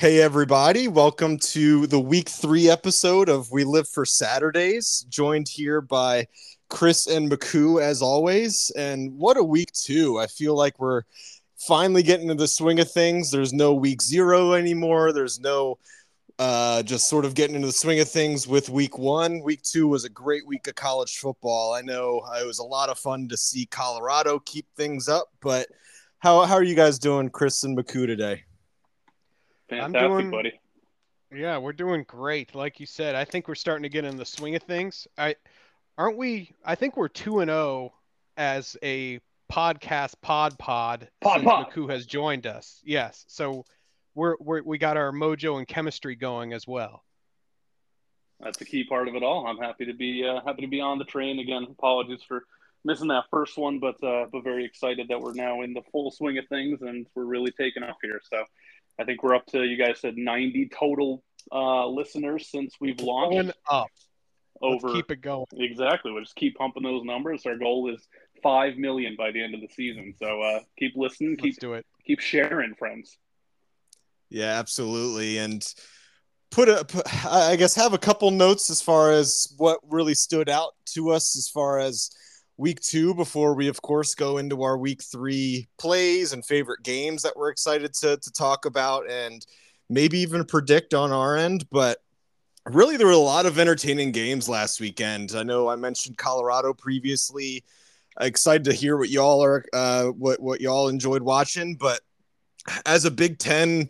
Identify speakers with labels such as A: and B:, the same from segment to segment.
A: Hey, everybody. Welcome to the week three episode of We Live for Saturdays, joined here by Chris and McKoo, as always. And what a week two. I feel like we're finally getting into the swing of things. There's no week zero anymore. There's no uh, just sort of getting into the swing of things with week one. Week two was a great week of college football. I know it was a lot of fun to see Colorado keep things up, but how, how are you guys doing, Chris and McKoo, today?
B: Fantastic, I'm doing, buddy.
C: Yeah, we're doing great. Like you said, I think we're starting to get in the swing of things. I aren't we? I think we're two and zero oh as a podcast pod pod,
B: pod pod.
C: McKoo has joined us. Yes, so we're, we're we got our mojo and chemistry going as well.
B: That's the key part of it all. I'm happy to be uh, happy to be on the train again. Apologies for missing that first one, but uh, but very excited that we're now in the full swing of things and we're really taking off here. So I think we're up to you guys said 90 total uh, listeners since we've launched.
C: Going up.
B: Over
C: Let's keep it going.
B: Exactly. We'll just keep pumping those numbers. Our goal is five million by the end of the season. So uh, keep listening. Keep
C: Let's do it.
B: Keep sharing, friends.
A: Yeah, absolutely. And put a, I guess, have a couple notes as far as what really stood out to us as far as week two before we, of course, go into our week three plays and favorite games that we're excited to, to talk about and maybe even predict on our end. But really, there were a lot of entertaining games last weekend. I know I mentioned Colorado previously. Excited to hear what y'all are, uh, what what y'all enjoyed watching. But as a Big Ten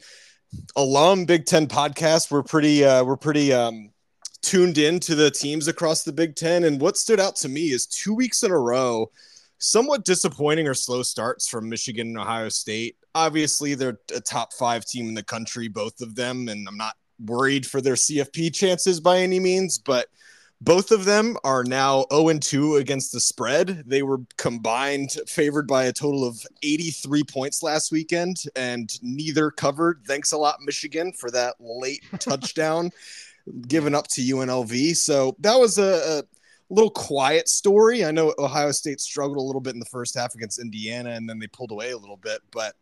A: alum, Big Ten podcast, we're pretty, uh, we're pretty um, tuned in to the teams across the Big Ten. And what stood out to me is two weeks in a row, somewhat disappointing or slow starts from Michigan and Ohio State. Obviously, they're a top five team in the country, both of them. And I'm not worried for their CFP chances by any means, but both of them are now 0 2 against the spread. They were combined favored by a total of 83 points last weekend, and neither covered. Thanks a lot, Michigan, for that late touchdown given up to UNLV. So that was a, a little quiet story. I know Ohio State struggled a little bit in the first half against Indiana, and then they pulled away a little bit. But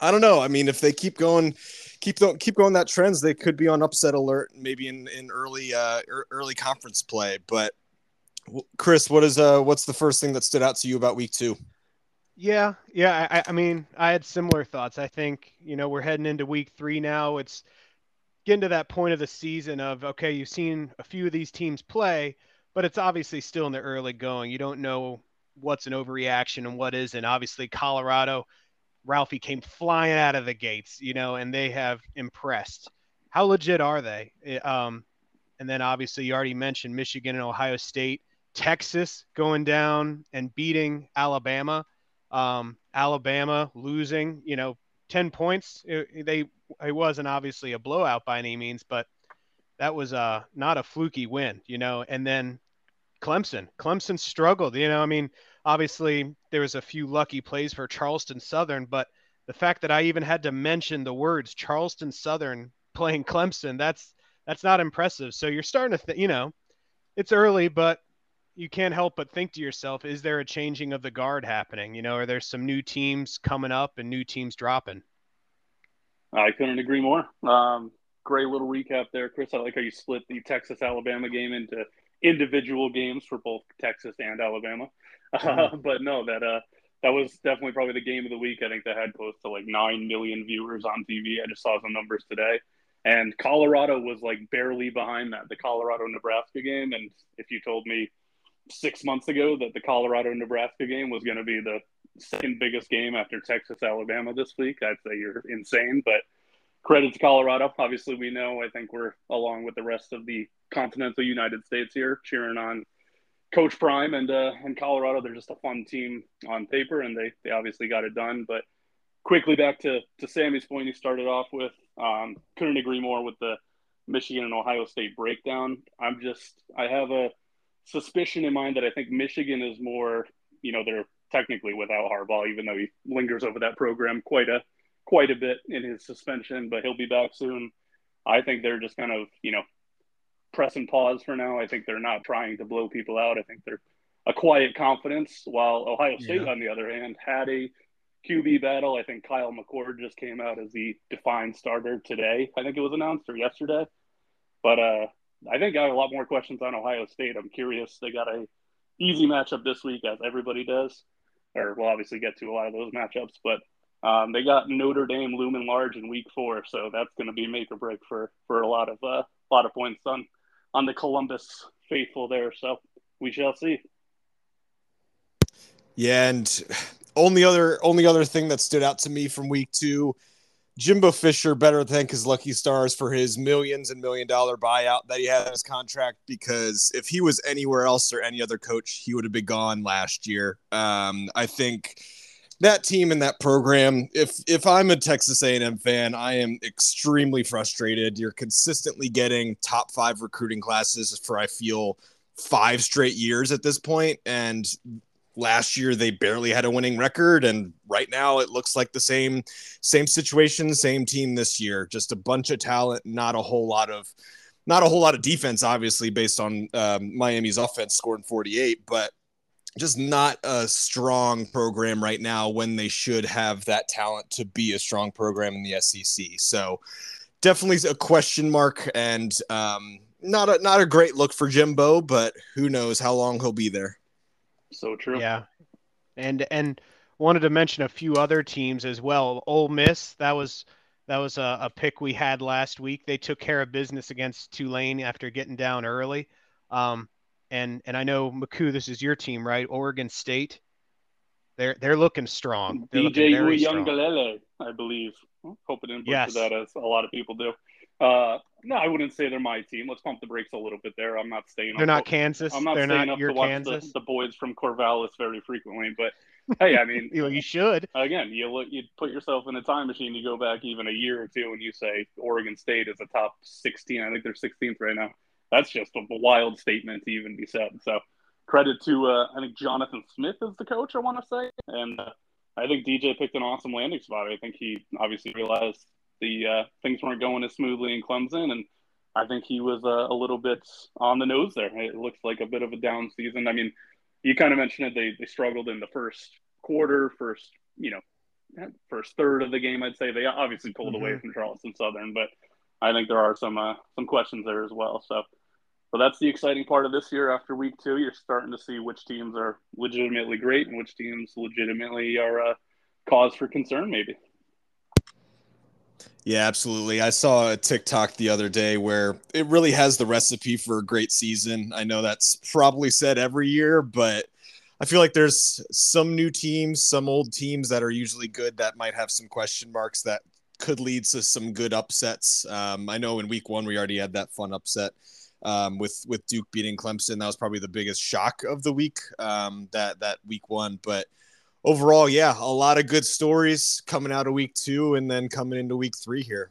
A: I don't know. I mean, if they keep going, keep keep going that trends, they could be on upset alert, maybe in in early uh, early conference play. But Chris, what is uh what's the first thing that stood out to you about week two?
C: Yeah, yeah. I, I mean, I had similar thoughts. I think you know we're heading into week three now. It's getting to that point of the season of okay, you've seen a few of these teams play, but it's obviously still in the early going. You don't know what's an overreaction and what isn't. Obviously, Colorado, Ralphie came flying out of the gates, you know, and they have impressed. How legit are they? Um, and then obviously you already mentioned Michigan and Ohio State, Texas going down and beating Alabama. Um, Alabama losing, you know, 10 points. It, they it wasn't obviously a blowout by any means, but that was uh, not a fluky win, you know. And then Clemson, Clemson struggled, you know. I mean, obviously there was a few lucky plays for Charleston Southern, but the fact that I even had to mention the words Charleston Southern playing Clemson, that's that's not impressive. So you're starting to, th- you know, it's early, but you can't help but think to yourself, is there a changing of the guard happening? You know, are there some new teams coming up and new teams dropping?
B: I couldn't agree more. Um, great little recap there, Chris. I like how you split the Texas Alabama game into individual games for both Texas and Alabama. Mm-hmm. Uh, but no, that uh, that was definitely probably the game of the week. I think that had close to like nine million viewers on TV. I just saw some numbers today, and Colorado was like barely behind that. The Colorado Nebraska game, and if you told me six months ago that the Colorado Nebraska game was going to be the second biggest game after Texas Alabama this week. I'd say you're insane, but credit to Colorado. Obviously, we know. I think we're along with the rest of the continental United States here cheering on Coach Prime and uh, and Colorado. They're just a fun team on paper, and they they obviously got it done. But quickly back to to Sammy's point, he started off with. Um, couldn't agree more with the Michigan and Ohio State breakdown. I'm just I have a suspicion in mind that I think Michigan is more, you know, they're technically without Harbaugh, even though he lingers over that program quite a quite a bit in his suspension, but he'll be back soon. I think they're just kind of, you know, press and pause for now. I think they're not trying to blow people out. I think they're a quiet confidence, while Ohio State, yeah. on the other hand, had a QB battle. I think Kyle McCord just came out as the defined starter today. I think it was announced or yesterday. But uh, I think I have a lot more questions on Ohio State. I'm curious. They got a easy matchup this week, as everybody does. Or we'll obviously get to a lot of those matchups, but um, they got Notre Dame looming large in Week Four, so that's going to be make or break for for a lot of uh, a lot of points on on the Columbus faithful there. So we shall see.
A: Yeah, and only other only other thing that stood out to me from week two, Jimbo Fisher better thank his lucky stars for his millions and million dollar buyout that he had in his contract because if he was anywhere else or any other coach, he would have been gone last year. Um, I think that team and that program if if i'm a texas a&m fan i am extremely frustrated you're consistently getting top five recruiting classes for i feel five straight years at this point and last year they barely had a winning record and right now it looks like the same same situation same team this year. Just a bunch of talent not a whole lot of not a whole lot of defense obviously based on um, miami's offense scoring 48 but just not a strong program right now when they should have that talent to be a strong program in the sec so definitely a question mark and um, not a not a great look for jimbo but who knows how long he'll be there
B: so true.
C: Yeah, and and wanted to mention a few other teams as well. Ole Miss, that was that was a, a pick we had last week. They took care of business against Tulane after getting down early. Um, and and I know McKoo, this is your team, right? Oregon State. They're they're looking strong. They're
B: DJ Uiagalelei, I believe. Hope it didn't yes. that as a lot of people do. Uh, no, I wouldn't say they're my team. Let's pump the brakes a little bit there. I'm not staying.
C: They're not to, Kansas.
B: I'm not
C: they're
B: staying
C: not
B: up
C: your
B: to watch The, the, boys from Corvallis very frequently, but hey, I mean,
C: you, you should.
B: Again, you look, you put yourself in a time machine. You go back even a year or two, and you say Oregon State is a top 16. I think they're 16th right now. That's just a wild statement to even be said. So credit to uh, I think Jonathan Smith is the coach. I want to say, and uh, I think DJ picked an awesome landing spot. I think he obviously realized the uh, things weren't going as smoothly in Clemson, and I think he was uh, a little bit on the nose there. It looks like a bit of a down season. I mean, you kind of mentioned it; they they struggled in the first quarter, first you know, first third of the game. I'd say they obviously pulled mm-hmm. away from Charleston Southern, but I think there are some uh, some questions there as well. So. But that's the exciting part of this year. After week two, you're starting to see which teams are legitimately great and which teams legitimately are a uh, cause for concern, maybe.
A: Yeah, absolutely. I saw a TikTok the other day where it really has the recipe for a great season. I know that's probably said every year, but I feel like there's some new teams, some old teams that are usually good that might have some question marks that could lead to some good upsets. Um, I know in week one we already had that fun upset um, with with Duke beating Clemson. That was probably the biggest shock of the week. Um, that that week one, but overall, yeah, a lot of good stories coming out of week two and then coming into week three here.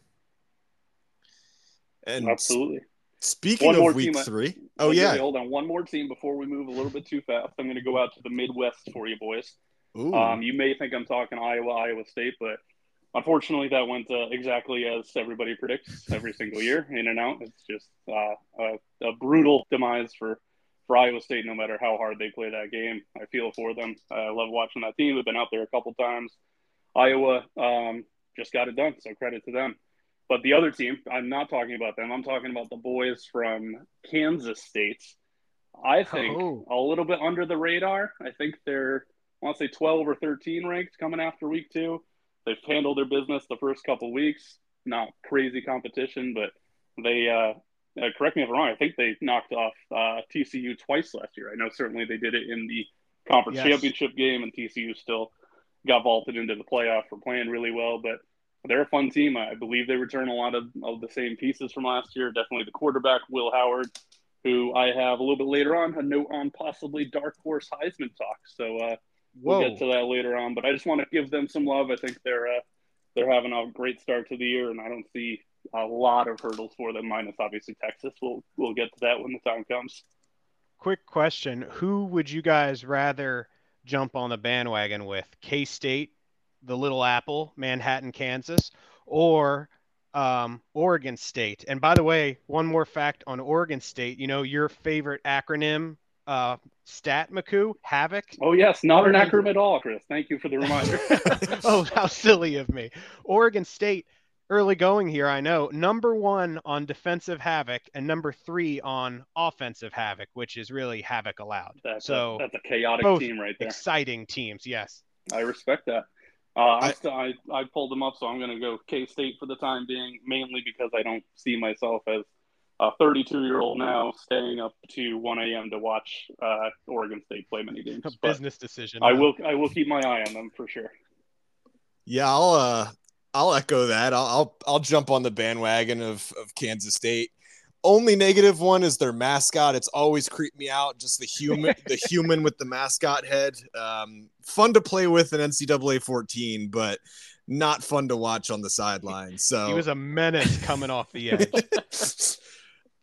B: And
A: absolutely. Speaking one of week team, three, oh yeah,
B: hold on, one more team before we move a little bit too fast. I'm going to go out to the Midwest for you, boys. Um, you may think I'm talking Iowa, Iowa State, but unfortunately, that went uh, exactly as everybody predicts every single year, in and out. It's just uh, a, a, brutal demise for for Iowa State, no matter how hard they play that game. I feel for them. I love watching that team. We've been out there a couple times. Iowa um, just got it done, so credit to them. But the other team, I'm not talking about them. I'm talking about the boys from Kansas State. I think oh. a little bit under the radar. I think they're, I want to say 12 or 13 ranked coming after week two. They've handled their business the first couple weeks. Not crazy competition, but they uh, uh, correct me if I'm wrong. I think they knocked off uh, TCU twice last year. I know certainly they did it in the conference yes. championship game, and TCU still got vaulted into the playoff for playing really well. But they're a fun team. I believe they return a lot of, of the same pieces from last year. Definitely the quarterback, Will Howard, who I have a little bit later on a note on possibly dark horse Heisman talk. So uh, we'll get to that later on. But I just want to give them some love. I think they're uh, they're having a great start to the year, and I don't see a lot of hurdles for them, minus obviously Texas. We'll we'll get to that when the time comes.
C: Quick question: Who would you guys rather jump on the bandwagon with? K State, the Little Apple, Manhattan, Kansas, or um, Oregon State? And by the way, one more fact on Oregon State. You know your favorite acronym uh, stat, McKoo, Havoc.
B: Oh yes, not an acronym at all, Chris. Thank you for the reminder.
C: oh, how silly of me. Oregon State, early going here, I know. Number one on defensive Havoc and number three on offensive Havoc, which is really Havoc allowed.
B: That's
C: so
B: a, that's a chaotic team right there.
C: Exciting teams, yes.
B: I respect that. Uh, I, still, I I pulled them up, so I'm going to go K State for the time being, mainly because I don't see myself as a 32 year old now staying up to 1 a.m. to watch uh, Oregon State play many games.
C: A business decision.
B: I will I will keep my eye on them for sure.
A: Yeah, I'll uh, I'll echo that. I'll, I'll I'll jump on the bandwagon of of Kansas State. Only negative one is their mascot. It's always creeped me out. Just the human, the human with the mascot head. Um, fun to play with in NCAA 14, but not fun to watch on the sideline. So
C: he was a menace coming off the edge.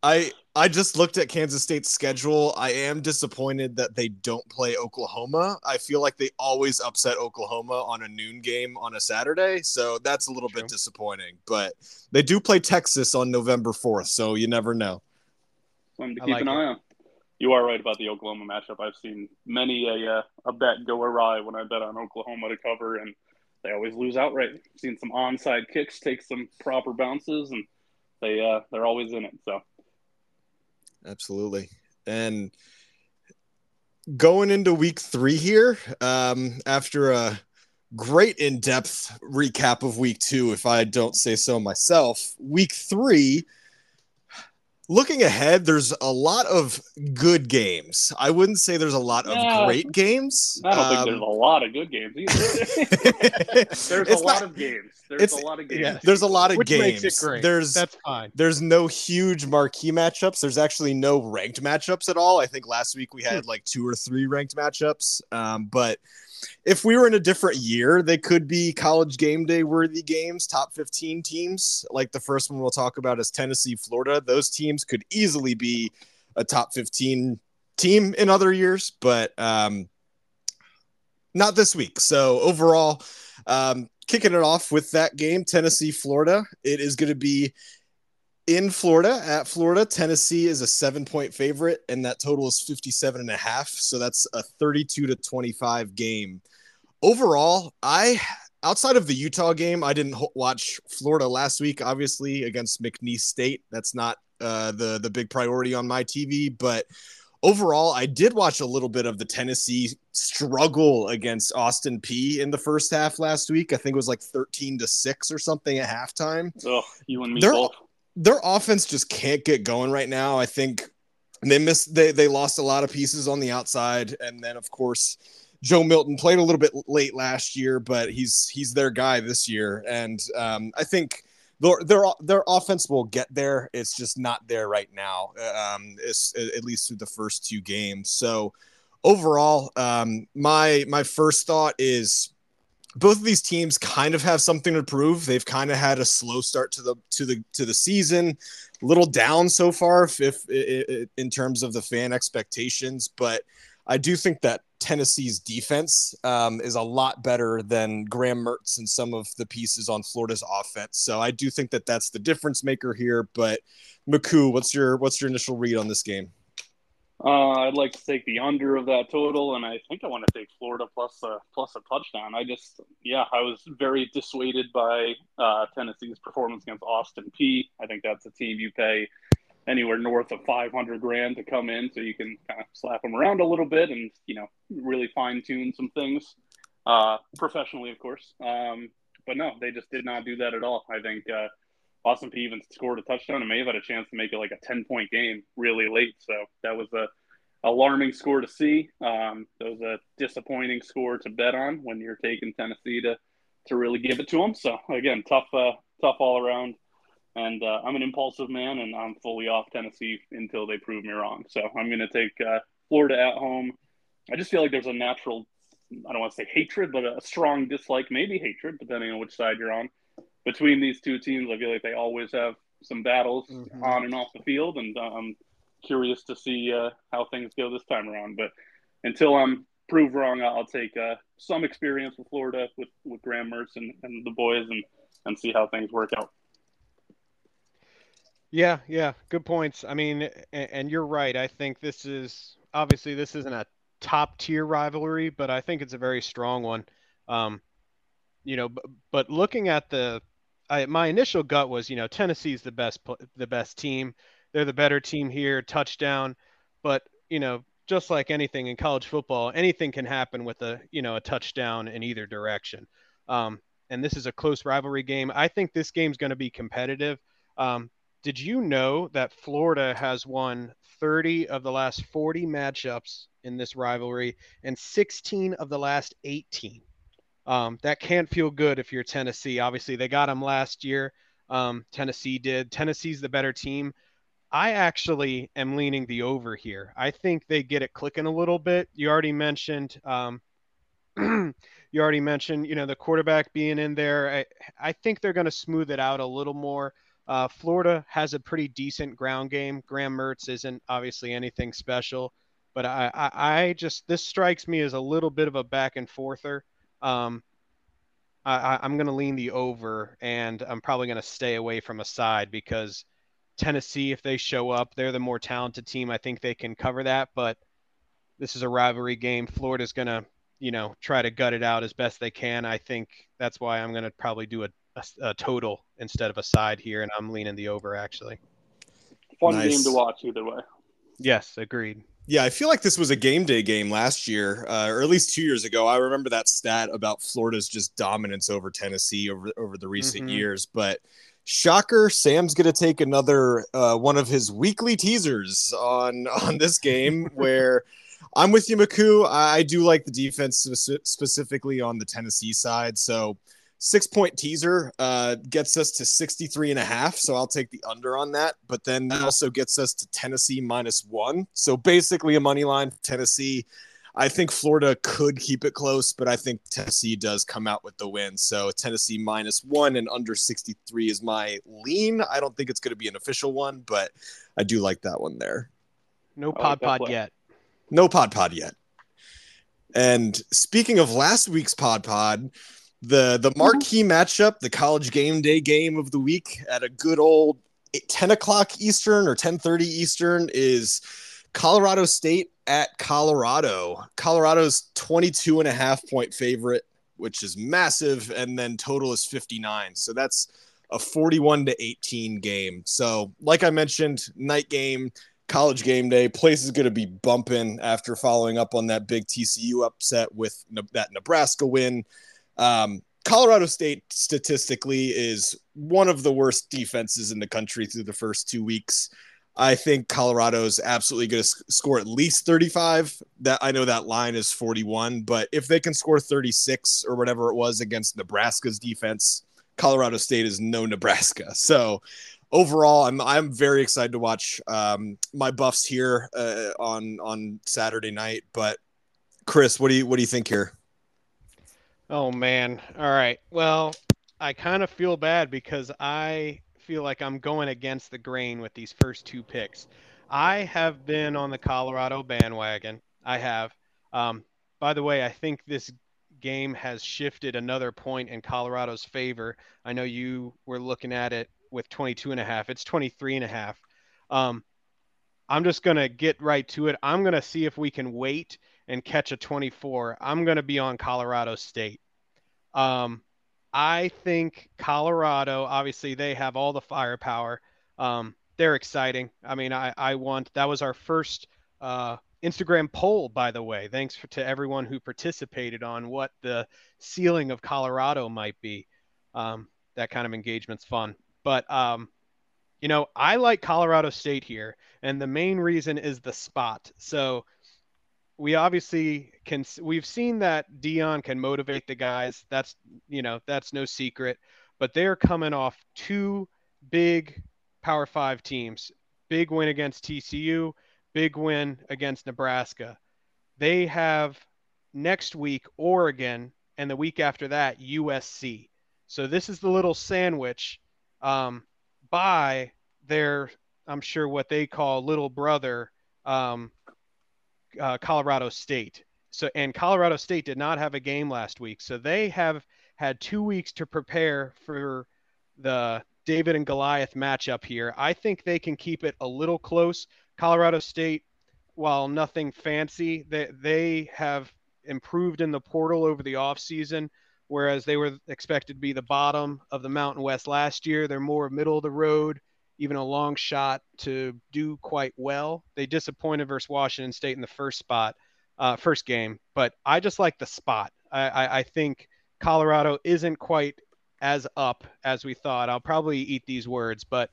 A: I I just looked at Kansas State's schedule. I am disappointed that they don't play Oklahoma. I feel like they always upset Oklahoma on a noon game on a Saturday, so that's a little True. bit disappointing. But they do play Texas on November 4th, so you never know.
B: Something to keep like an it. eye on. You are right about the Oklahoma matchup. I've seen many a uh, a bet go awry when I bet on Oklahoma to cover, and they always lose outright. I've seen some onside kicks take some proper bounces, and they uh, they're always in it. So
A: absolutely. And going into week three here, um, after a great in depth recap of week two, if I don't say so myself, week three looking ahead, there's a lot of good games. I wouldn't say there's a lot yeah, of great games.
B: I don't um, think there's a lot of good games either. there's a lot of games. There's a lot of games. Yeah,
A: there's a lot of
C: Which
A: games.
C: Makes it great.
A: There's
C: that's fine.
A: There's no huge marquee matchups. There's actually no ranked matchups at all. I think last week we had hmm. like two or three ranked matchups. Um, but if we were in a different year, they could be college game day worthy games, top 15 teams. Like the first one we'll talk about is Tennessee, Florida. Those teams could easily be a top 15 team in other years, but um, not this week. So overall, um, kicking it off with that game, Tennessee, Florida. It is going to be in Florida at Florida. Tennessee is a seven point favorite, and that total is 57 and a half. So that's a 32 to 25 game. Overall, I outside of the Utah game, I didn't watch Florida last week, obviously against McNeese State. That's not uh, the the big priority on my TV, but overall, I did watch a little bit of the Tennessee struggle against Austin Peay in the first half last week. I think it was like 13 to 6 or something at halftime.
B: Oh, you and me They're, both
A: their offense just can't get going right now. I think they missed they they lost a lot of pieces on the outside, and then of course Joe Milton played a little bit late last year, but he's he's their guy this year, and um, I think. Their, their, their offense will get there. It's just not there right now, um, at least through the first two games. So, overall, um, my my first thought is both of these teams kind of have something to prove. They've kind of had a slow start to the to the to the season, a little down so far, if, if, if in terms of the fan expectations. But I do think that Tennessee's defense um, is a lot better than Graham Mertz and some of the pieces on Florida's offense. So I do think that that's the difference maker here. But McKoo, what's your what's your initial read on this game?
B: Uh, I'd like to take the under of that total, and I think I want to take Florida plus a plus a touchdown. I just, yeah, I was very dissuaded by uh, Tennessee's performance against Austin Peay. I think that's a team you pay anywhere north of 500 grand to come in, so you can kind of slap them around a little bit and you know really fine tune some things uh, professionally, of course. Um, but no, they just did not do that at all. I think. Austin Peay even scored a touchdown and may have had a chance to make it like a 10 point game really late. So that was a alarming score to see. Um, that was a disappointing score to bet on when you're taking Tennessee to, to really give it to them. So again, tough, uh, tough all around. And uh, I'm an impulsive man, and I'm fully off Tennessee until they prove me wrong. So I'm going to take uh, Florida at home. I just feel like there's a natural, I don't want to say hatred, but a strong dislike, maybe hatred, depending on which side you're on between these two teams, I feel like they always have some battles mm-hmm. on and off the field, and I'm curious to see uh, how things go this time around. But until I'm proved wrong, I'll take uh, some experience with Florida with, with Graham Mertz and, and the boys and, and see how things work out.
C: Yeah, yeah, good points. I mean, and, and you're right. I think this is obviously this isn't a top tier rivalry, but I think it's a very strong one. Um, you know, but, but looking at the, I, my initial gut was, you know, Tennessee's the best the best team. They're the better team here. Touchdown, but you know, just like anything in college football, anything can happen with a you know a touchdown in either direction. Um, and this is a close rivalry game. I think this game's going to be competitive. Um, did you know that Florida has won 30 of the last 40 matchups in this rivalry and 16 of the last 18? Um, that can't feel good if you're Tennessee. Obviously, they got them last year. Um, Tennessee did. Tennessee's the better team. I actually am leaning the over here. I think they get it clicking a little bit. You already mentioned um, you already mentioned, you know, the quarterback being in there. I, I think they're going to smooth it out a little more. Uh, Florida has a pretty decent ground game. Graham Mertz isn't obviously anything special, but I, I, I just this strikes me as a little bit of a back and forther. Um, I, I'm going to lean the over, and I'm probably going to stay away from a side because Tennessee, if they show up, they're the more talented team. I think they can cover that, but this is a rivalry game. Florida's going to you know, try to gut it out as best they can. I think that's why I'm going to probably do a, a, a, total instead of a side here, and I'm leaning the over actually.
B: Fun nice. game to watch either way.
C: Yes, agreed.
A: Yeah, I feel like this was a game day game last year, uh, or at least two years ago. I remember that stat about Florida's just dominance over Tennessee over over the recent mm-hmm. years. But shocker, Sam's going to take another uh, one of his weekly teasers on on this game where. I'm with you, McKoo. I do like the defense specifically on the Tennessee side. So six point teaser uh, gets us to 63 and a half. So I'll take the under on that. But then that also gets us to Tennessee minus one. So basically a money line Tennessee. I think Florida could keep it close, but I think Tennessee does come out with the win. So Tennessee minus one and under 63 is my lean. I don't think it's going to be an official one, but I do like that one there.
C: No pod like pod yet.
A: No pod pod yet. And speaking of last week's pod pod, the the marquee matchup, the college game day game of the week at a good old 10 o'clock Eastern or 10:30 Eastern is Colorado State at Colorado. Colorado's 22 and a half point favorite, which is massive, and then total is 59. So that's a 41 to 18 game. So, like I mentioned, night game college game day. Place is going to be bumping after following up on that big TCU upset with that Nebraska win. Um, Colorado State statistically is one of the worst defenses in the country through the first two weeks. I think Colorado is absolutely going to score at least 35. That I know that line is 41, but if they can score 36 or whatever it was against Nebraska's defense, Colorado State is no Nebraska. So overall, I'm I'm very excited to watch um, my Buffs here uh, on on Saturday night. But Chris, what do you what do you think here?
C: Oh man, all right. Well, I kind of feel bad because I feel like I'm going against the grain with these first two picks. I have been on the Colorado bandwagon. I have. Um, by the way, I think this game has shifted another point in Colorado's favor. I know you were looking at it with 22 and a half. It's 23 and a half. Um, I'm just going to get right to it. I'm going to see if we can wait and catch a 24. I'm going to be on Colorado State. Um, I think Colorado, obviously, they have all the firepower. Um, they're exciting. I mean, I, I want that was our first uh, Instagram poll, by the way. Thanks for, to everyone who participated on what the ceiling of Colorado might be. Um, that kind of engagement's fun. But um, you know, I like Colorado State here, and the main reason is the spot. So we obviously can we've seen that Deion can motivate the guys. That's you know, that's no secret. But they're coming off two big Power 5 teams. Big win against TCU, big win against Nebraska. They have next week Oregon and the week after that USC. So this is the little sandwich um, by their, I'm sure what they call little brother, um, uh, Colorado State. So, and Colorado State did not have a game last week, so they have had two weeks to prepare for the David and Goliath matchup here. I think they can keep it a little close. Colorado State while nothing fancy, they they have improved in the portal over the offseason, whereas they were expected to be the bottom of the Mountain West last year. They're more middle of the road, even a long shot to do quite well. They disappointed versus Washington State in the first spot, uh, first game, but I just like the spot. I, I, I think Colorado isn't quite as up as we thought. I'll probably eat these words, but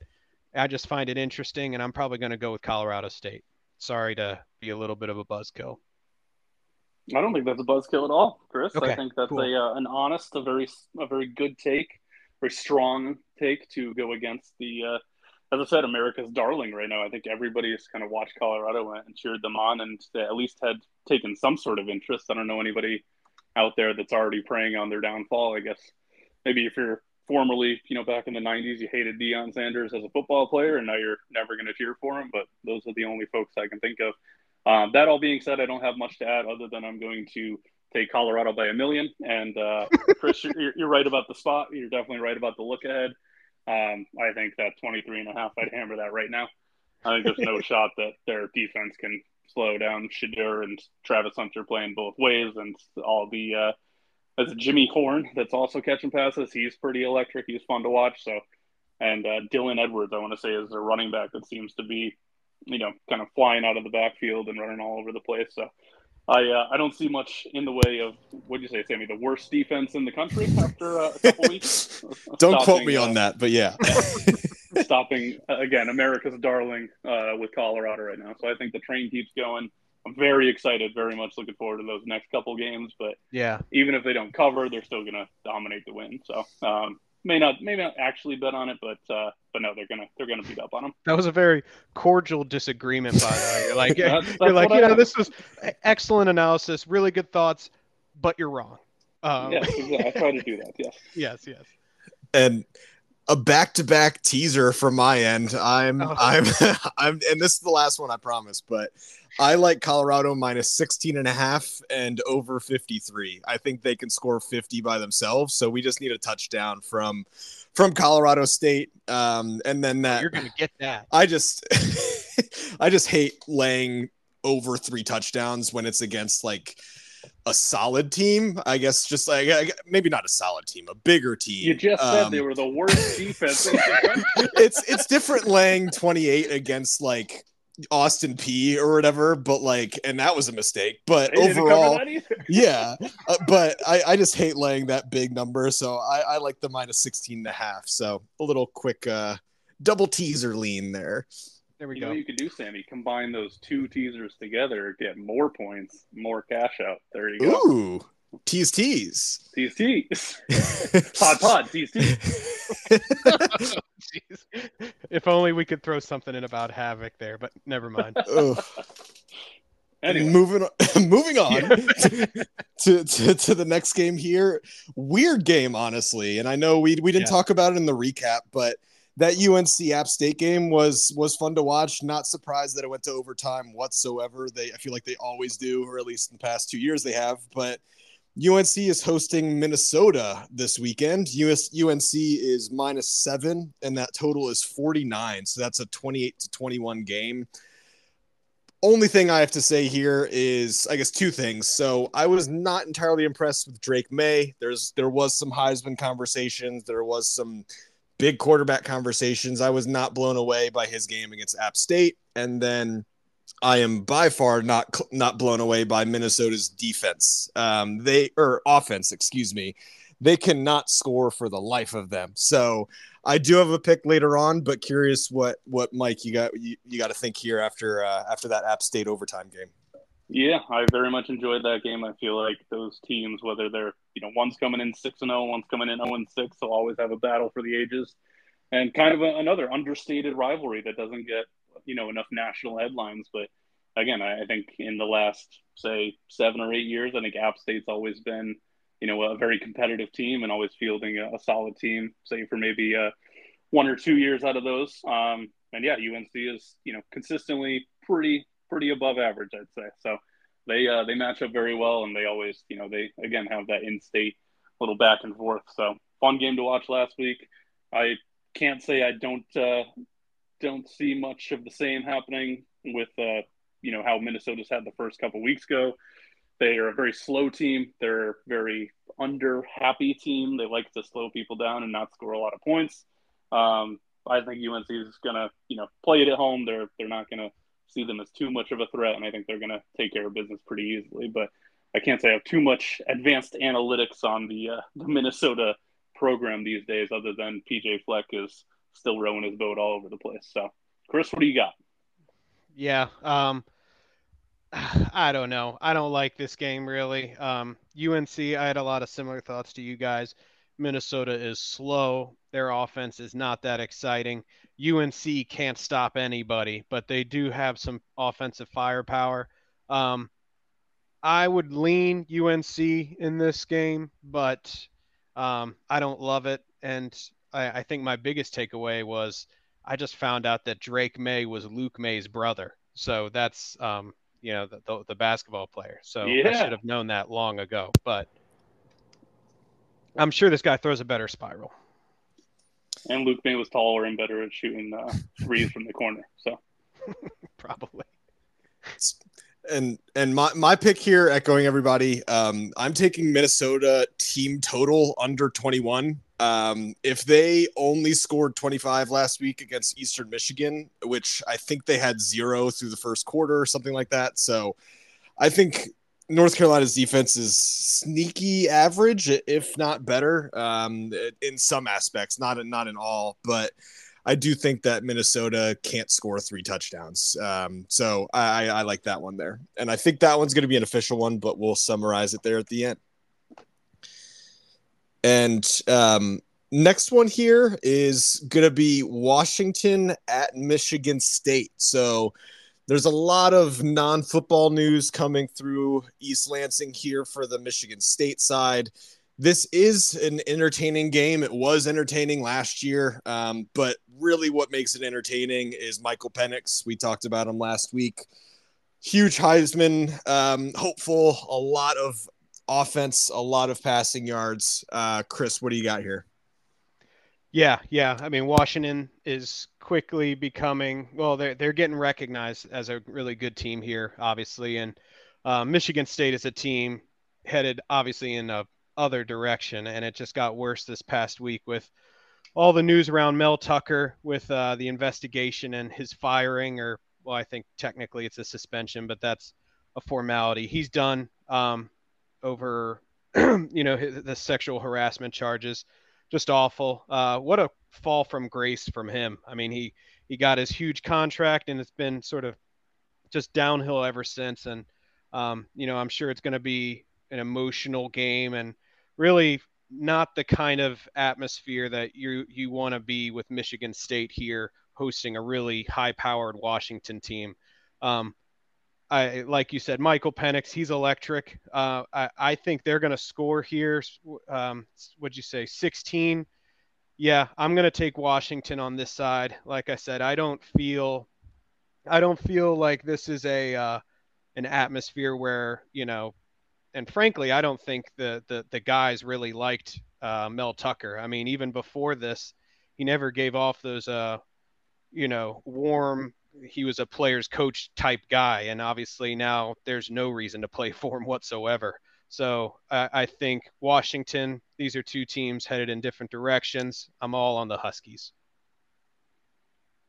C: I just find it interesting, and I'm probably going to go with Colorado State. Sorry to be a little bit of a buzzkill.
B: I don't think that's a buzzkill at all, Chris.
C: Okay,
B: I think that's
C: cool.
B: a uh, an honest, a very a very good take, very strong take to go against the. Uh, as I said, America's darling right now. I think everybody has kind of watched Colorado and cheered them on, and at least had taken some sort of interest. I don't know anybody out there that's already preying on their downfall. I guess maybe if you're formerly, you know, back in the '90s, you hated Deion Sanders as a football player, and now you're never going to cheer for him. But those are the only folks I can think of. Um, that all being said, I don't have much to add other than I'm going to take Colorado by a million. And uh, Chris, you're, you're right about the spot. You're definitely right about the look ahead. Um, I think that 23 and a half, I'd hammer that right now. I think there's no shot that their defense can slow down Shedeur and Travis Hunter playing both ways, and all the uh, as Jimmy Horn that's also catching passes. He's pretty electric. He's fun to watch. So, and uh, Dylan Edwards, I want to say, is a running back that seems to be you know, kind of flying out of the backfield and running all over the place. So I uh, I don't see much in the way of what do you say, Sammy? The worst defense in the country after uh, a couple weeks.
A: don't stopping, quote me on uh, that, but yeah.
B: stopping again, America's darling uh, with Colorado right now. So I think the train keeps going. I'm very excited, very much looking forward to those next couple games. But
C: yeah,
B: even if they don't cover, they're still going to dominate the win. So um, may not may not actually bet on it, but uh, but no, they're gonna they're gonna beat up on them.
C: That was a very cordial disagreement, by the way. You're like that's, that's you're like you know this was excellent analysis, really good thoughts, but you're wrong.
B: Um, yes, exactly. I try to do that. Yes.
C: yes. Yes.
A: And a back-to-back teaser from my end. I'm oh. I'm I'm and this is the last one I promise, but I like Colorado minus 16 and a half and over 53. I think they can score 50 by themselves, so we just need a touchdown from from Colorado State um and then that
C: You're going to get that.
A: I just I just hate laying over 3 touchdowns when it's against like a solid team. I guess just like maybe not a solid team, a bigger team.
B: You just said they um, were the worst defense.
A: it's it's different laying 28 against like Austin Peay or whatever, but like, and that was a mistake. But overall, yeah, uh, but I, I just hate laying that big number. So I, I like the minus 16 and a half. So a little quick uh, double teaser lean there.
C: There we
B: you
C: go.
B: Know you could do, Sammy. Combine those two teasers together, get more points, more cash out. There you go.
A: Ooh, tease, tease,
B: tease, tease. pod, pod, tease, tease.
C: if only we could throw something in about havoc there, but never mind.
A: Anyway. Moving on, moving on to, to, to, the next game here. Weird game, honestly. And I know we we didn't yeah. talk about it in the recap, but that UNC App State game was was fun to watch. Not surprised that it went to overtime whatsoever. They I feel like they always do, or at least in the past two years they have. But UNC is hosting Minnesota this weekend. US, UNC is minus seven, and that total is 49. So that's a 28 to 21 game. Only thing I have to say here is, I guess, two things. So I was not entirely impressed with Drake Maye. There's there was some Heisman conversations. There was some big quarterback conversations. I was not blown away by his game against App State, and then I am by far not not blown away by Minnesota's defense. Um, they or offense, excuse me. They cannot score for the life of them. So I do have a pick later on, but curious what what Mike you got you, you got to think here after uh, after that App State overtime game.
B: Yeah, I very much enjoyed that game. I feel like those teams, whether they're you know one's coming in six and zero, one's coming in zero and six, they'll always have a battle for the ages, and kind of a, another understated rivalry that doesn't get you know enough national headlines. But again, I, I think in the last say seven or eight years, I think App State's always been you know a very competitive team and always fielding a, a solid team. Say for maybe uh, one or two years out of those. Um, and yeah, UNC is you know consistently pretty pretty above average, I'd say. So they uh, they match up very well, and they always, you know, they again have that in-state little back and forth. So fun game to watch last week. I can't say I don't uh, don't see much of the same happening with uh, you know how Minnesota's had the first couple weeks go. They are a very slow team. They're a very under happy team. They like to slow people down and not score a lot of points. Um, I think UNC is going to, you know, play it at home. They're they're not going to see them as too much of a threat, and I think they're going to take care of business pretty easily. But I can't say I have too much advanced analytics on the uh, the Minnesota program these days, other than PJ Fleck is still rowing his boat all over the place. So, Chris, what do you got?
C: Yeah, um, I don't know. I don't like this game really. Um, UNC, I had a lot of similar thoughts to you guys. Minnesota is slow. Their offense is not that exciting. UNC can't stop anybody, but they do have some offensive firepower. Um, I would lean UNC in this game, but um, I don't love it. And I, I think my biggest takeaway was I just found out that Drake Maye was Luke Maye's brother. So that's um, you know the, the, the basketball player. So yeah. I should have known that long ago. But I'm sure this guy throws a better spiral.
B: And Luke Maye was taller and better at shooting uh, threes from the corner. So
C: probably.
A: And and my, my pick here, echoing everybody, um, I'm taking Minnesota team total under 21. Um, if they only scored 25 last week against Eastern Michigan, which I think they had zero through the first quarter or something like that. So I think North Carolina's defense is sneaky average, if not better, um, in some aspects, not in, not in all. But I do think that Minnesota can't score three touchdowns. Um, so I, I like that one there, and I think that one's going to be an official one, but we'll summarize it there at the end. And um, next one here is going to be Washington at Michigan State. So there's a lot of non football news coming through East Lansing here for the Michigan State side. This is an entertaining game. It was entertaining last year, um, but really what makes it entertaining is Michael Penix. We talked about him last week. Huge Heisman um, hopeful, a lot of offense, a lot of passing yards. Uh, Chris, what do you got here?
C: Yeah, yeah. I mean, Washington is quickly becoming well. They're they're getting recognized as a really good team here, obviously, and uh, Michigan State is a team headed obviously in a other direction, and it just got worse this past week with all the news around Mel Tucker with uh, the investigation and his firing, or well, I think technically it's a suspension, but that's a formality. He's done. Um, over, you know, the sexual harassment charges. Just awful. Uh, what a fall from grace from him. I mean, he he got his huge contract, and it's been sort of just downhill ever since. And um, you know, I'm sure it's going to be an emotional game, and really not the kind of atmosphere that you you want to be with Michigan State here hosting a really high-powered Washington team. Um, I like you said, Michael Penix, he's electric. Uh, I, I think they're going to score here. Um, what'd you say, 16? Yeah, I'm going to take Washington on this side. Like I said, I don't feel, I don't feel like this is a uh, an atmosphere where you know, and frankly, I don't think the the the guys really liked uh, Mel Tucker. I mean, even before this, he never gave off those uh, you know, warm he was a player's coach type guy, and obviously now there's no reason to play for him whatsoever. So I, I think Washington. These are two teams headed in different directions. I'm all on the Huskies.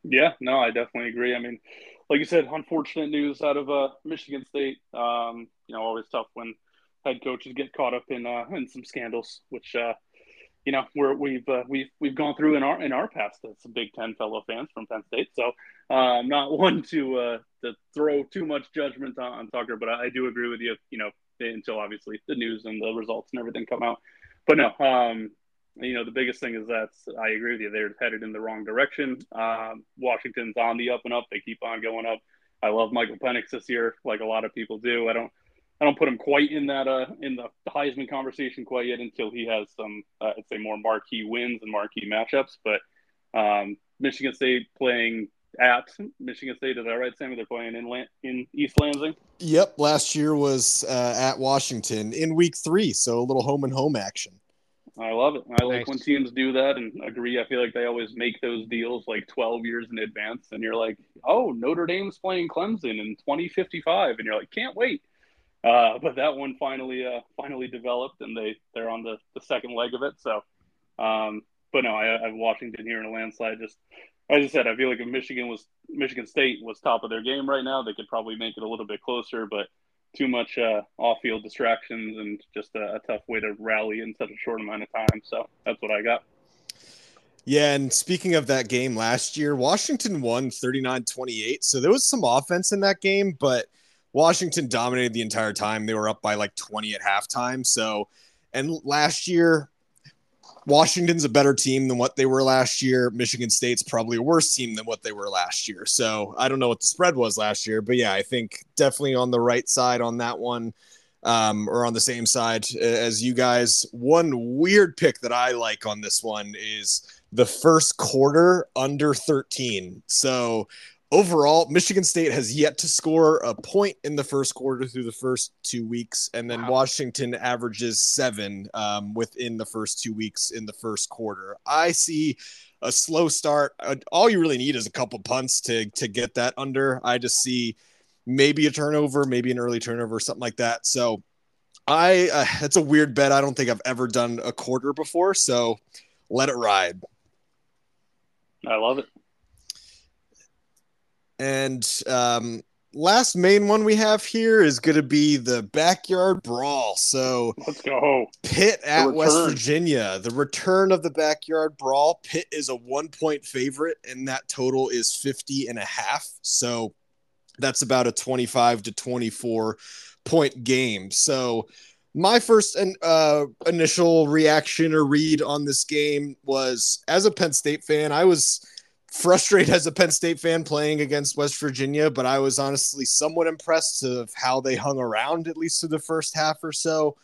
B: Yeah, no, I definitely agree. I mean, like you said, unfortunate news out of uh, Michigan State. Um, you know, always tough when head coaches get caught up in uh, in some scandals, which uh, you know we're, we've uh, we've we've gone through in our in our past as Big Ten fellow fans from Penn State. So uh, I'm not one to uh, to throw too much judgment on, on Tucker, but I, I, do agree with you. You know, until obviously the news and the results and everything come out. But no, um, you know, the biggest thing is that I agree with you. They're headed in the wrong direction. Um, Washington's on the up and up. They keep on going up. I love Michael Penix this year, like a lot of people do. I don't I don't put him quite in that uh in the Heisman conversation quite yet until he has some uh, I'd say more marquee wins and marquee matchups. But um, Michigan State playing at Michigan State, is that right, Sammy? They're playing in in East Lansing.
A: Yep, last year was uh, at Washington in Week Three, so a little home and home action.
B: I love it. I like when teams do that and agree. I feel like they always make those deals like 12 years in advance. And you're like, oh, Notre Dame's playing Clemson in 2055. And you're like, can't wait. Uh, but that one finally uh, finally developed and they, they're on the, the second leg of it. So, um, but no, I, I have Washington here in a landslide. Just as I said, I feel like if Michigan was Michigan State was top of their game right now, they could probably make it a little bit closer. But too much uh, off-field distractions and just a, a, tough way to rally in such a short amount of time. So that's what I got.
A: Yeah, and speaking of that game last year, Washington won 39-28. So there was some offense in that game, but Washington dominated the entire time. They were up by like 20 at halftime. So and last year Washington's a better team than what they were last year. Michigan State's probably a worse team than what they were last year. So I don't know what the spread was last year, but yeah, I think definitely on the right side on that one, um, or on the same side as you guys. One weird pick that I like on this one is the first quarter under 13. So overall, Michigan State has yet to score a point in the first quarter through the first two weeks, and then wow. Washington averages seven um, within the first two weeks in the first quarter. I see a slow start. Uh, all you really need is a couple punts to to get that under. I just see maybe a turnover, maybe an early turnover, something like that. So I uh, it's a weird bet. I don't think I've ever done a quarter before, so let it ride.
B: I love it.
A: And um, last main one we have here is going to be the backyard brawl. So
B: let's go.
A: Pitt at West Virginia. The return of the backyard brawl. Pitt is a one point favorite, and that total is 50 and a half. So that's about a 25 to 24 point game. So my first uh, initial reaction or read on this game was as a Penn State fan, I was frustrated as a Penn State fan playing against West Virginia, but I was honestly somewhat impressed of how they hung around at least to the first half or so.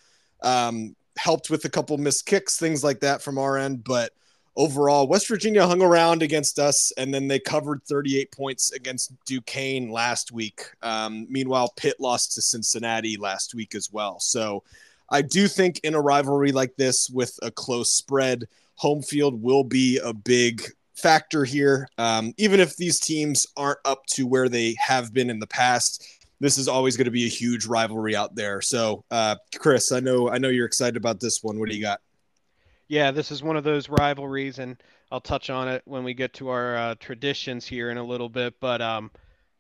A: Um, helped with a couple missed kicks, things like that from our end, but overall, West Virginia hung around against us, and then they covered 38 points against Duquesne last week. Um, meanwhile, Pitt lost to Cincinnati last week as well. So I do think in a rivalry like this with a close spread, home field will be a big factor here. Um, even if these teams aren't up to where they have been in the past, this is always going to be a huge rivalry out there. So, uh, Chris, I know I know you're excited about this one. What do you got?
C: Yeah, this is one of those rivalries, and I'll touch on it when we get to our uh, traditions here in a little bit. But um,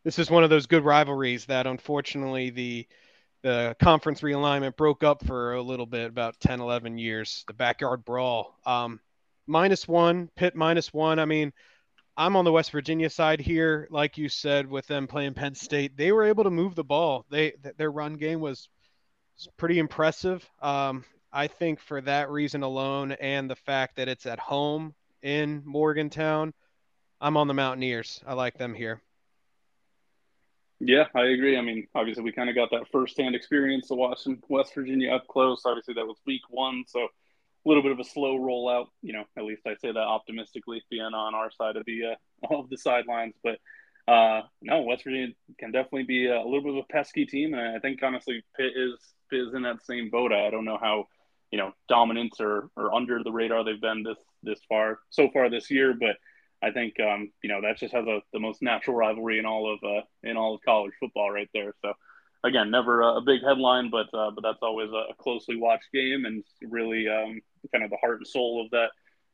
C: this is one of those good rivalries that unfortunately the the conference realignment broke up for a little bit, about 10, 11 years. The backyard brawl. Um, minus one, Pitt minus one. I mean, I'm on the West Virginia side here, like you said, with them playing Penn State. They were able to move the ball. They their run game was pretty impressive. Um, I think for that reason alone, and the fact that it's at home in Morgantown, I'm on the Mountaineers. I like them here.
B: Yeah, I agree. I mean, obviously, we kind of got that firsthand experience of watching West Virginia up close. Obviously, that was week one, so little bit of a slow rollout. You know, at least I say that optimistically, being on our side of the uh, of the sidelines. But uh, no, West Virginia can definitely be a, a, little bit of a pesky team, and I think honestly, Pitt is is in that same boat. I don't know how you know dominant or or under the radar they've been this this far so far this year, but I think um, you know that just has a, the most natural rivalry in all of uh, in all of college football right there. So again, never a, big headline, but uh, but that's always a closely watched game and really um, kind of the heart and soul of that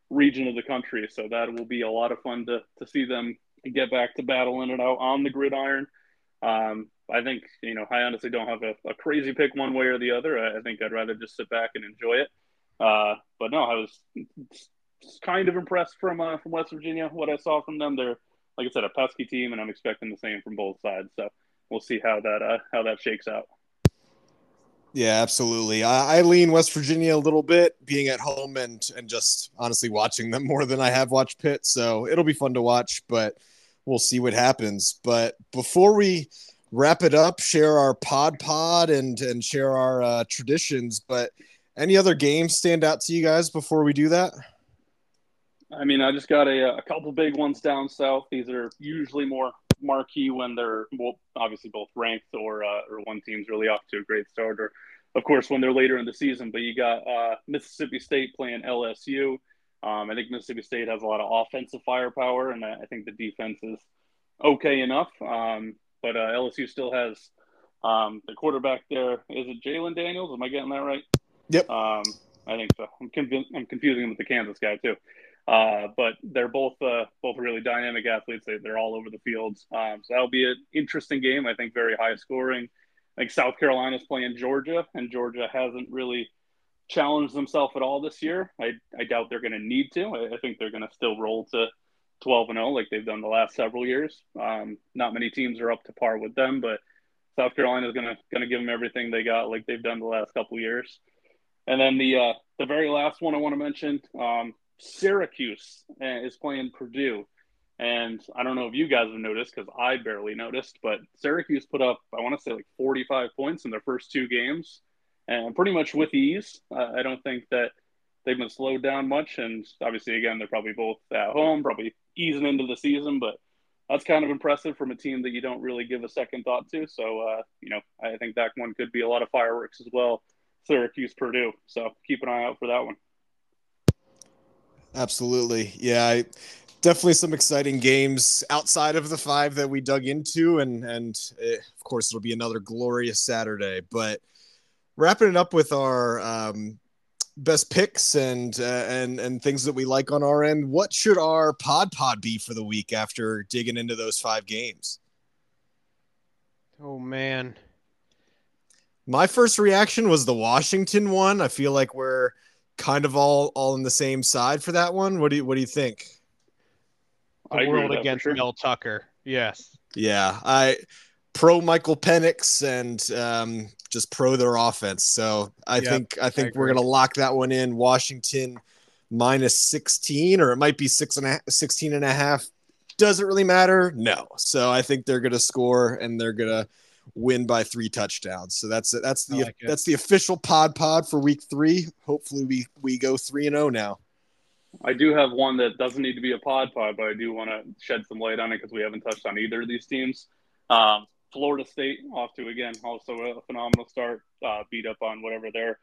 B: region of the country. So that will be a lot of fun to to see them get back to battling it out on the gridiron. Um, I think you know I honestly don't have a, a, crazy pick one way or the other. I, I, think I'd rather just sit back and enjoy it. Uh, but no, I was kind of impressed from uh, from West Virginia what I saw from them. They're like I said a pesky team, and I'm expecting the same from both sides. So we'll see how that uh, how that shakes out.
A: Yeah, absolutely. I, I, lean West Virginia a little bit, being at home and and just honestly watching them more than I have watched Pitt. So it'll be fun to watch, but we'll see what happens. But before we wrap it up, share our pod pod and and share our uh, traditions. But any other games stand out to you guys before we do that?
B: I mean, I just got a, a couple big ones down south. These are usually more marquee when they're well, obviously both ranked or uh, or one team's really off to a great start or of course, when they're later in the season. But you got uh, Mississippi State playing LSU. Um, I think Mississippi State has a lot of offensive firepower, and I think the defense is okay enough. Um, but uh, LSU still has um, the quarterback there. Is it Jalon Daniels? Am I getting that right?
A: Yep.
B: Um, I think so. I'm, conv- I'm confusing him with the Kansas guy too. Uh, but they're both uh, both really dynamic athletes. They, are all over the fields. Um, so that'll be an interesting game. I think very high scoring. Think South Carolina's playing Georgia, and Georgia hasn't really challenged themselves at all this year. I, I doubt they're going to need to. I, I think they're going to still roll to 12 and 0 like they've done the last several years. Um, not many teams are up to par with them, but South Carolina is going to going to give them everything they got like they've done the last couple years. And then the uh, the very last one I want to mention, um, Syracuse uh, is playing Purdue. And I don't know if you guys have noticed because I barely noticed, but Syracuse put up, I want to say like 45 points in their first two games and pretty much with ease. Uh, I don't think that they've been slowed down much. And obviously, again, they're probably both at home, probably easing into the season, but that's kind of impressive from a team that you don't really give a second thought to. So, uh, you know, I think that one could be a lot of fireworks as well. Syracuse, Purdue. So keep an eye out for that one.
A: Absolutely. Yeah. I, definitely some exciting games outside of the five that we dug into. And, and it, eh, of course, it'll be another glorious Saturday. But wrapping it up with our um, best picks and uh, and and things that we like on our end. What should our pod pod be for the week after digging into those five games?
C: Oh man.
A: My first reaction was the Washington one. I feel like we're kind of all all on the same side for that one. What do you what do you think?
C: The I world against sure. Mel Tucker. Yes.
A: Yeah, I pro Michael Penix and um, just pro their offense. So I yep, think I think I we're gonna lock that one in. Washington minus 16, or it might be six and a, 16 and a half. Doesn't really matter. No. So I think they're gonna score and they're gonna win by three touchdowns. So that's that's the like that's the official pod pod for week three. Hopefully we we go three and zero oh now.
B: I do have one that doesn't need to be a pod pod, but I do want to shed some light on it because we haven't touched on either of these teams. Um, Florida State off to again also a phenomenal start. Uh, beat up on whatever their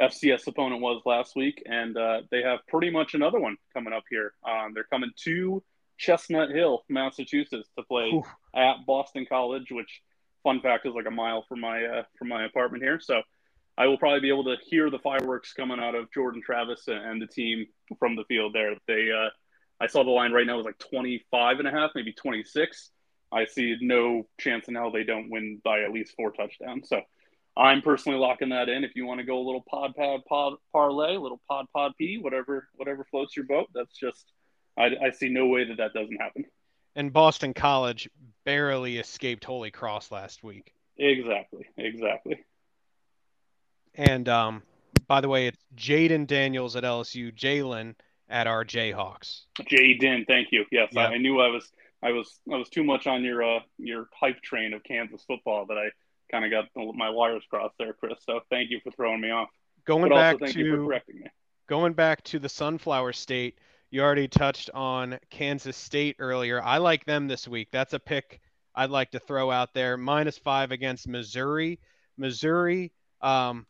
B: FCS opponent was last week, and uh, they have pretty much another one coming up here. Um, they're coming to Chestnut Hill, Massachusetts, to play Ooh. at Boston College, which fun fact is like a mile from my uh, from my apartment here. So I will probably be able to hear the fireworks coming out of Jordan Travis and the team from the field there. They uh, I saw the line right now was like 25 and a half, maybe 26. I see no chance in hell they don't win by at least four touchdowns. So I'm personally locking that in. If you want to go a little pod pad pod parlay, a little pod pod p, whatever whatever floats your boat. That's just I, I see no way that that doesn't happen.
C: And Boston College barely escaped Holy Cross last week.
B: Exactly, exactly.
C: And um, by the way, it's Jayden Daniels at LSU, Jalon at our Jayhawks.
B: Jayden, thank you. Yes, yep. I, I knew I was I was I was too much on your uh, your hype train of Kansas football that I kind of got my wires crossed there, Chris. So thank you for throwing me off.
C: Going but back to going back to the Sunflower State, you already touched on Kansas State earlier. I like them this week. That's a pick I'd like to throw out there. Minus five against Missouri. Missouri, um,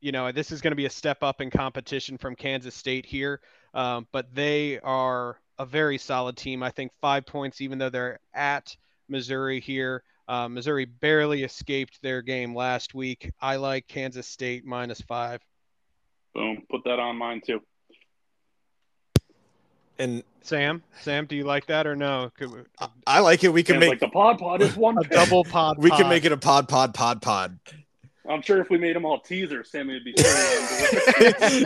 C: you know, this is going to be a step up in competition from Kansas State here, um, but they are a very solid team. I think five points, even though they're at Missouri here. Uh, Missouri barely escaped their game last week. I like Kansas State minus five.
B: Boom. Put that on mine too.
A: And
C: Sam, Sam, do you like that or no? We,
A: I like it. We can make
B: like the pod pod is one
C: a double pod.
A: We pod. can make it a pod pod pod pod.
B: I'm sure if we made them all teasers, Sammy would be.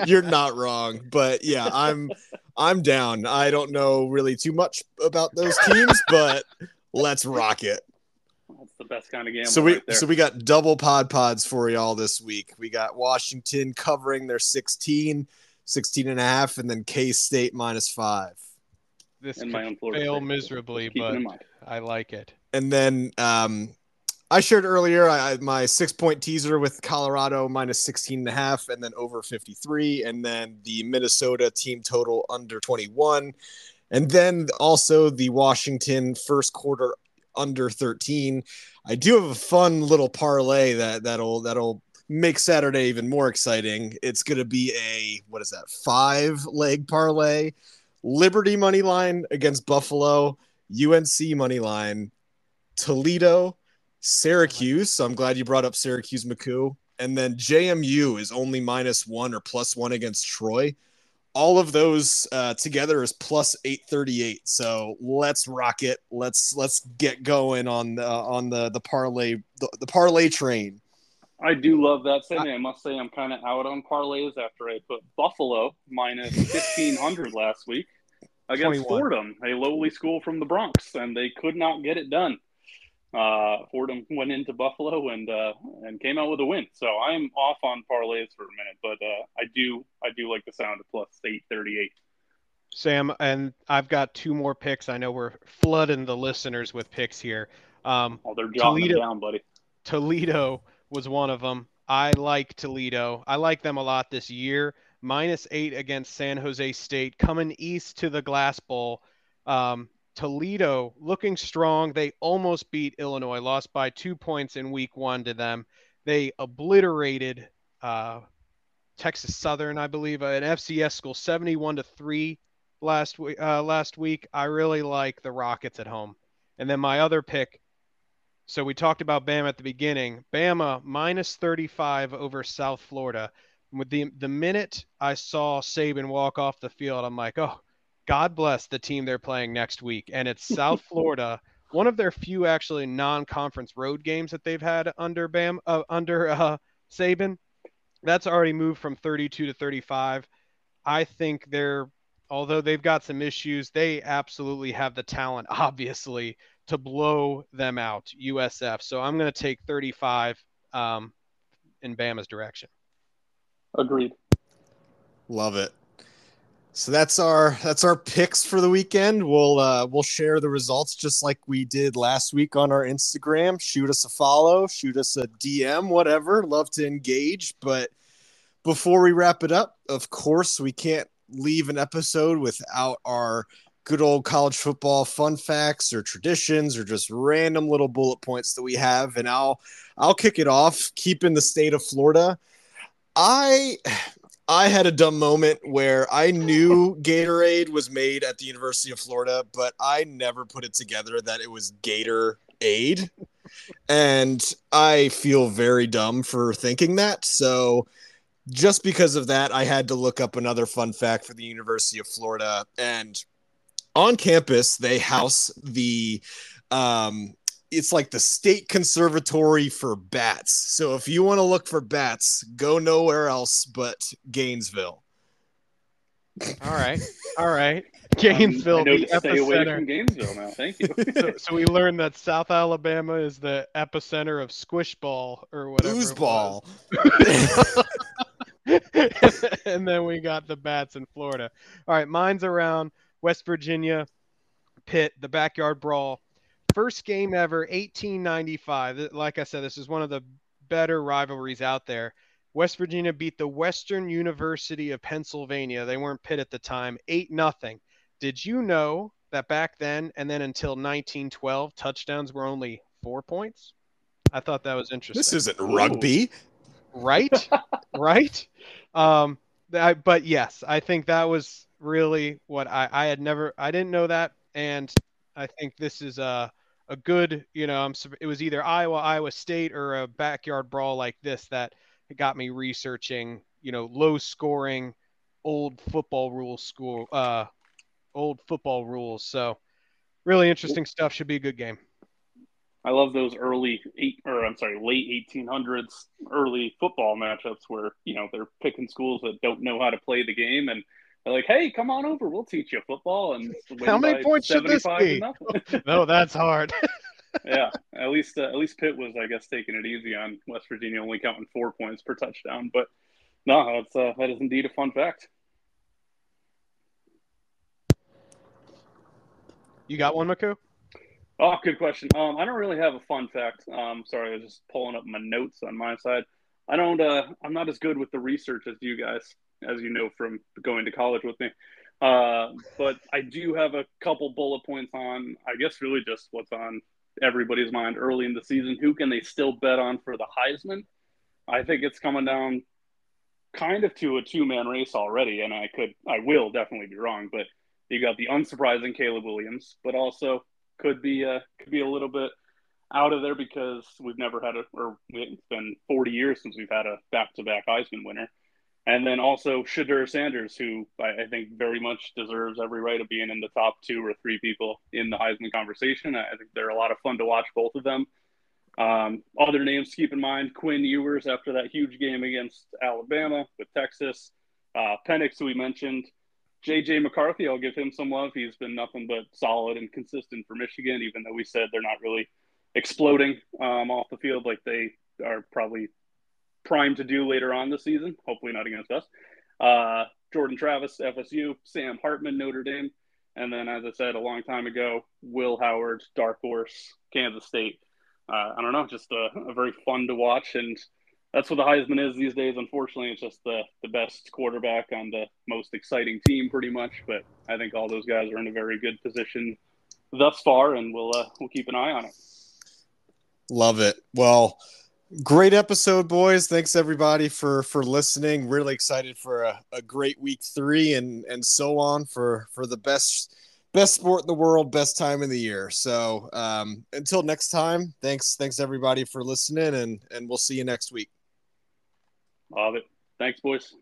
A: You're not wrong, but yeah, I'm I'm down. I don't know really too much about those teams, but let's rock it.
B: That's the best kind of game.
A: So we right so we got double pod pods for y'all this week. We got Washington covering their 16, 16 and a half, and then K State minus five.
C: This and could fail State. miserably, but I like it.
A: And then um, I shared earlier I, my six point teaser with Colorado minus 16 and a half and then over 53 and then the Minnesota team total under 21 and then also the Washington first quarter under 13. I do have a fun little parlay that that'll that'll make Saturday even more exciting, it's going to be a what is that five leg parlay? Liberty money line against Buffalo, UNC money line, Toledo, Syracuse. So I'm glad you brought up Syracuse McKoo. And then JMU is only minus one or plus one against Troy. All of those uh, together is plus 838. So let's rock it. Let's let's get going on the on the the parlay the, the parlay train.
B: I do love that Same. I must say I'm kind of out on parlays after I put Buffalo minus 1500 last week against 21. Fordham, a lowly school from the Bronx, and they could not get it done. Uh, Fordham went into Buffalo and uh, and came out with a win. So I'm off on parlays for a minute, but uh, I do I do like the sound of plus 838.
C: Sam, and I've got two more picks. I know we're flooding the listeners with picks here. Um,
B: oh, they're Toledo, down, buddy.
C: Toledo was one of them. I like Toledo. I like them a lot this year. Minus eight against San Jose State, coming east to the Glass Bowl. Um, Toledo looking strong. They almost beat Illinois, lost by two points in week one to them. They obliterated uh, Texas Southern, I believe, an FCS school, 71 to three last week. Uh, last week, I really like the Rockets at home. And then my other pick, so we talked about Bama at the beginning. Bama minus 35 over South Florida. With the the minute I saw Saban walk off the field, I'm like, oh, God bless the team they're playing next week. And it's South Florida, one of their few actually non-conference road games that they've had under Bam uh, under uh, Saban. That's already moved from 32 to 35. I think they're although they've got some issues, they absolutely have the talent, obviously, to blow them out, USF. So I'm going to take 35 um, in Bama's direction.
B: Agreed.
A: Love it. So that's our that's our picks for the weekend. We'll uh, we'll share the results just like we did last week on our Instagram. Shoot us a follow, shoot us a DM, whatever. Love to engage. But before we wrap it up, of course, we can't leave an episode without our good old college football fun facts or traditions or just random little bullet points that we have and I'll I'll kick it off keeping the state of Florida I I had a dumb moment where I knew Gatorade was made at the University of Florida but I never put it together that it was Gator Aid and I feel very dumb for thinking that so just because of that, I had to look up another fun fact for the University of Florida. And on campus they house the um it's like the state conservatory for bats. So if you want to look for bats, go nowhere else but Gainesville.
C: All right. All right. Gainesville. Um, I know to stay away from
B: Gainesville now. Thank you.
C: so, so, we learned that South Alabama is the epicenter of squish ball or whatever.
A: Foosball.
C: and then we got the bats in Florida. All right, mine's around West Virginia, Pitt, the backyard brawl. First game ever, 1895. Like I said, this is one of the better rivalries out there. West Virginia beat the Western University of Pennsylvania. They weren't Pitt at the time, 8 nothing. Did you know that back then and then until 1912, touchdowns were only four points? I thought that was interesting.
A: This isn't rugby.
C: Right? right? Um, I, but yes, I think that was really what I, I had never I didn't know that, and I think this is a a good you know I'm it was either Iowa Iowa State or a backyard brawl like this that got me researching you know low scoring old football rules school uh old football rules. So really interesting stuff. Should be a good game.
B: I love those early eight or I'm sorry, late 1800s early football matchups where you know they're picking schools that don't know how to play the game and they're like, "Hey, come on over, we'll teach you football." And
C: how many points should this be? no, that's hard.
B: yeah, at least uh, at least Pitt was, I guess, taking it easy on West Virginia, only counting four points per touchdown. But no, that's uh, that is indeed a fun fact.
C: You got one, McKoo?
B: Oh, good question. Um, I don't really have a fun fact. Um, sorry, I was just pulling up my notes on my side. I don't. Uh, I'm not as good with the research as you guys, as you know from going to college with me. Uh, but I do have a couple bullet points on. I guess really just what's on everybody's mind early in the season. Who can they still bet on for the Heisman? I think it's coming down kind of to a two man race already, and I could, I will definitely be wrong, but you got the unsurprising Caleb Williams, but also could be uh, could be a little bit out of there because we've never had a, or it's been 40 years since we've had a back to back Heisman winner. And then also Shedeur Sanders, who I, I, think very much deserves every right of being in the top two or three people in the Heisman conversation. I think they're a lot of fun to watch, both of them. Um, other names to keep in mind Quinn Ewers after that huge game against Alabama with Texas. Uh, Penix, who we mentioned. JJ McCarthy, I'll give him some love. He's been nothing but solid and consistent for Michigan, even though we said they're not really exploding um, off the field like they are probably primed to do later on this season. Hopefully, not against us. Uh, Jordan Travis, FSU, Sam Hartman, Notre Dame, and then, as I said a long time ago, Will Howard, Dark Horse, Kansas State. Uh, I don't know, just a, a, very fun to watch, and that's what the Heisman is these days. Unfortunately, it's just the the best quarterback on the most exciting team, pretty much. But I think all those guys are in a very good position thus far, and we'll uh, we'll keep an eye on it.
A: Love it. Well, great episode, boys. Thanks everybody for for listening. Really excited for a, a great week three and and so on for for the best best sport in the world, best time in the year. So um, until next time, thanks thanks everybody for listening, and and we'll see you next week.
B: Love it. Thanks, boys.